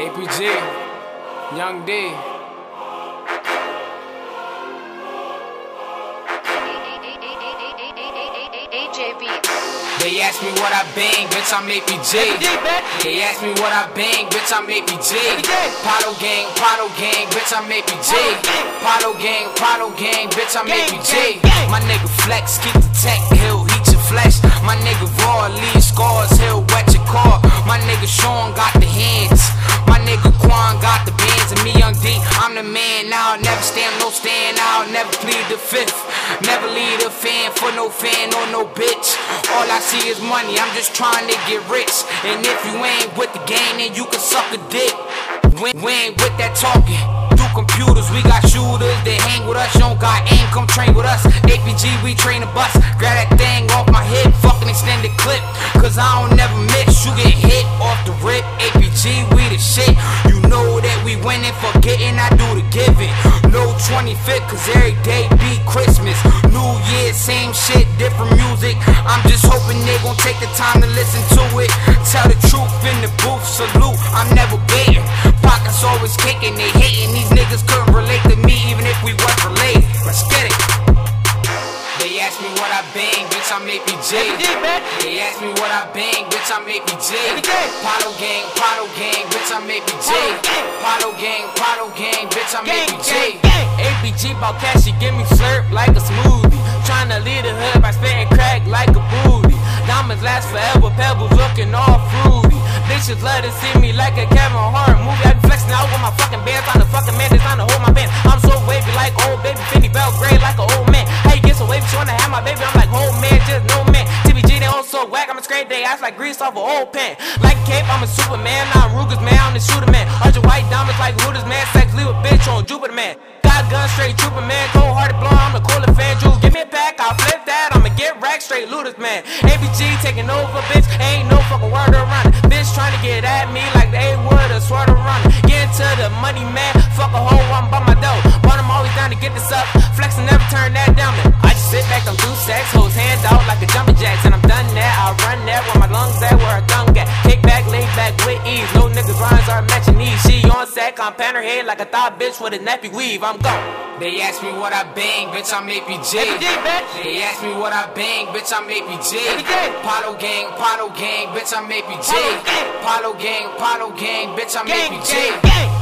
APG, YungD. AJB. They ask me what I bang, bitch, I'm APG. They ask me what I bang, bitch, I'm APG. Palo gang, Palo gang, bitch, I'm APG. Palo gang, Palo gang, bitch, I'm APG. My nigga flex, keep the tech, he'll heat your flesh. My nigga raw, leave scars, he'll wet your car. My nigga Sean got the hands. Me, YungD, I'm the man now. Never stand, no stand out, never plead the fifth. Never lead a fan for no fan or no bitch. All I see is money, I'm just trying to get rich. And if you ain't with the game, then you can suck a dick. We ain't with that talking. Through computers, we got shooters, 25th, cause every day be Christmas. New Year, same shit, different music. I'm just hoping they gon' take the time to listen to it. Tell the truth in the booth, salute. I'm never baiting. Pockets always kicking, they hating. These niggas couldn't relate to me even if we weren't related. Let's get it. They ask me what I bang, bitch, I'm APG. They ask me what I bang, bitch, I'm APG. Palo gang, Palo gang, bitch, I'm APG. Palo gang, Palo gang, bitch, I'm APG. ABG bout cash, she give me slurp like a smoothie. Tryna lead the hood by spitting crack like a booty. Diamonds last forever, pebbles looking all fruity. Bitches love to see me like a Kevin Hart movie. I be flexing out with my fucking bands on the fucking man, it's time to hold my pants. I'm so wavy like old baby, Finny Belgrade like an old man. How you get so wavy? She wanna have my baby, I'm like, oh scrape they ass like grease off an old pen. Like cape, I'm a superman, not Ruger's man, I'm the shooter man. Archer white diamonds like Hooters man, sex leave a bitch on Jupiter man. Got gun straight trooper man, cold hearted blow, I'm the cooler fan. Jules, give me a pack, I'll flip that, I'ma get racked straight looters man. ABG taking over, bitch, ain't no fucking word around it. Bitch trying to get at me like they would a swear to run. Get into the money man, fuck a hoe, I'm by my dough. But I'm always down to get this up, flexing never turn that down. Man. I sit back, I'm do sex, hoes hand out like a jumping jacks, and I'm done that. I'll run that where my lungs at, where her tongue at. Kick back, lay back with ease. No niggas rhymes are matching these. She on sack, I'm pan her head like a thought bitch with a nappy weave. I'm gone. They ask me what I bang, bitch, I'm APG. They ask me what I bang, bitch, I'm APG. Palo gang, Palo gang, bitch, I'm APG. Palo gang, Palo gang, bitch, I'm APG.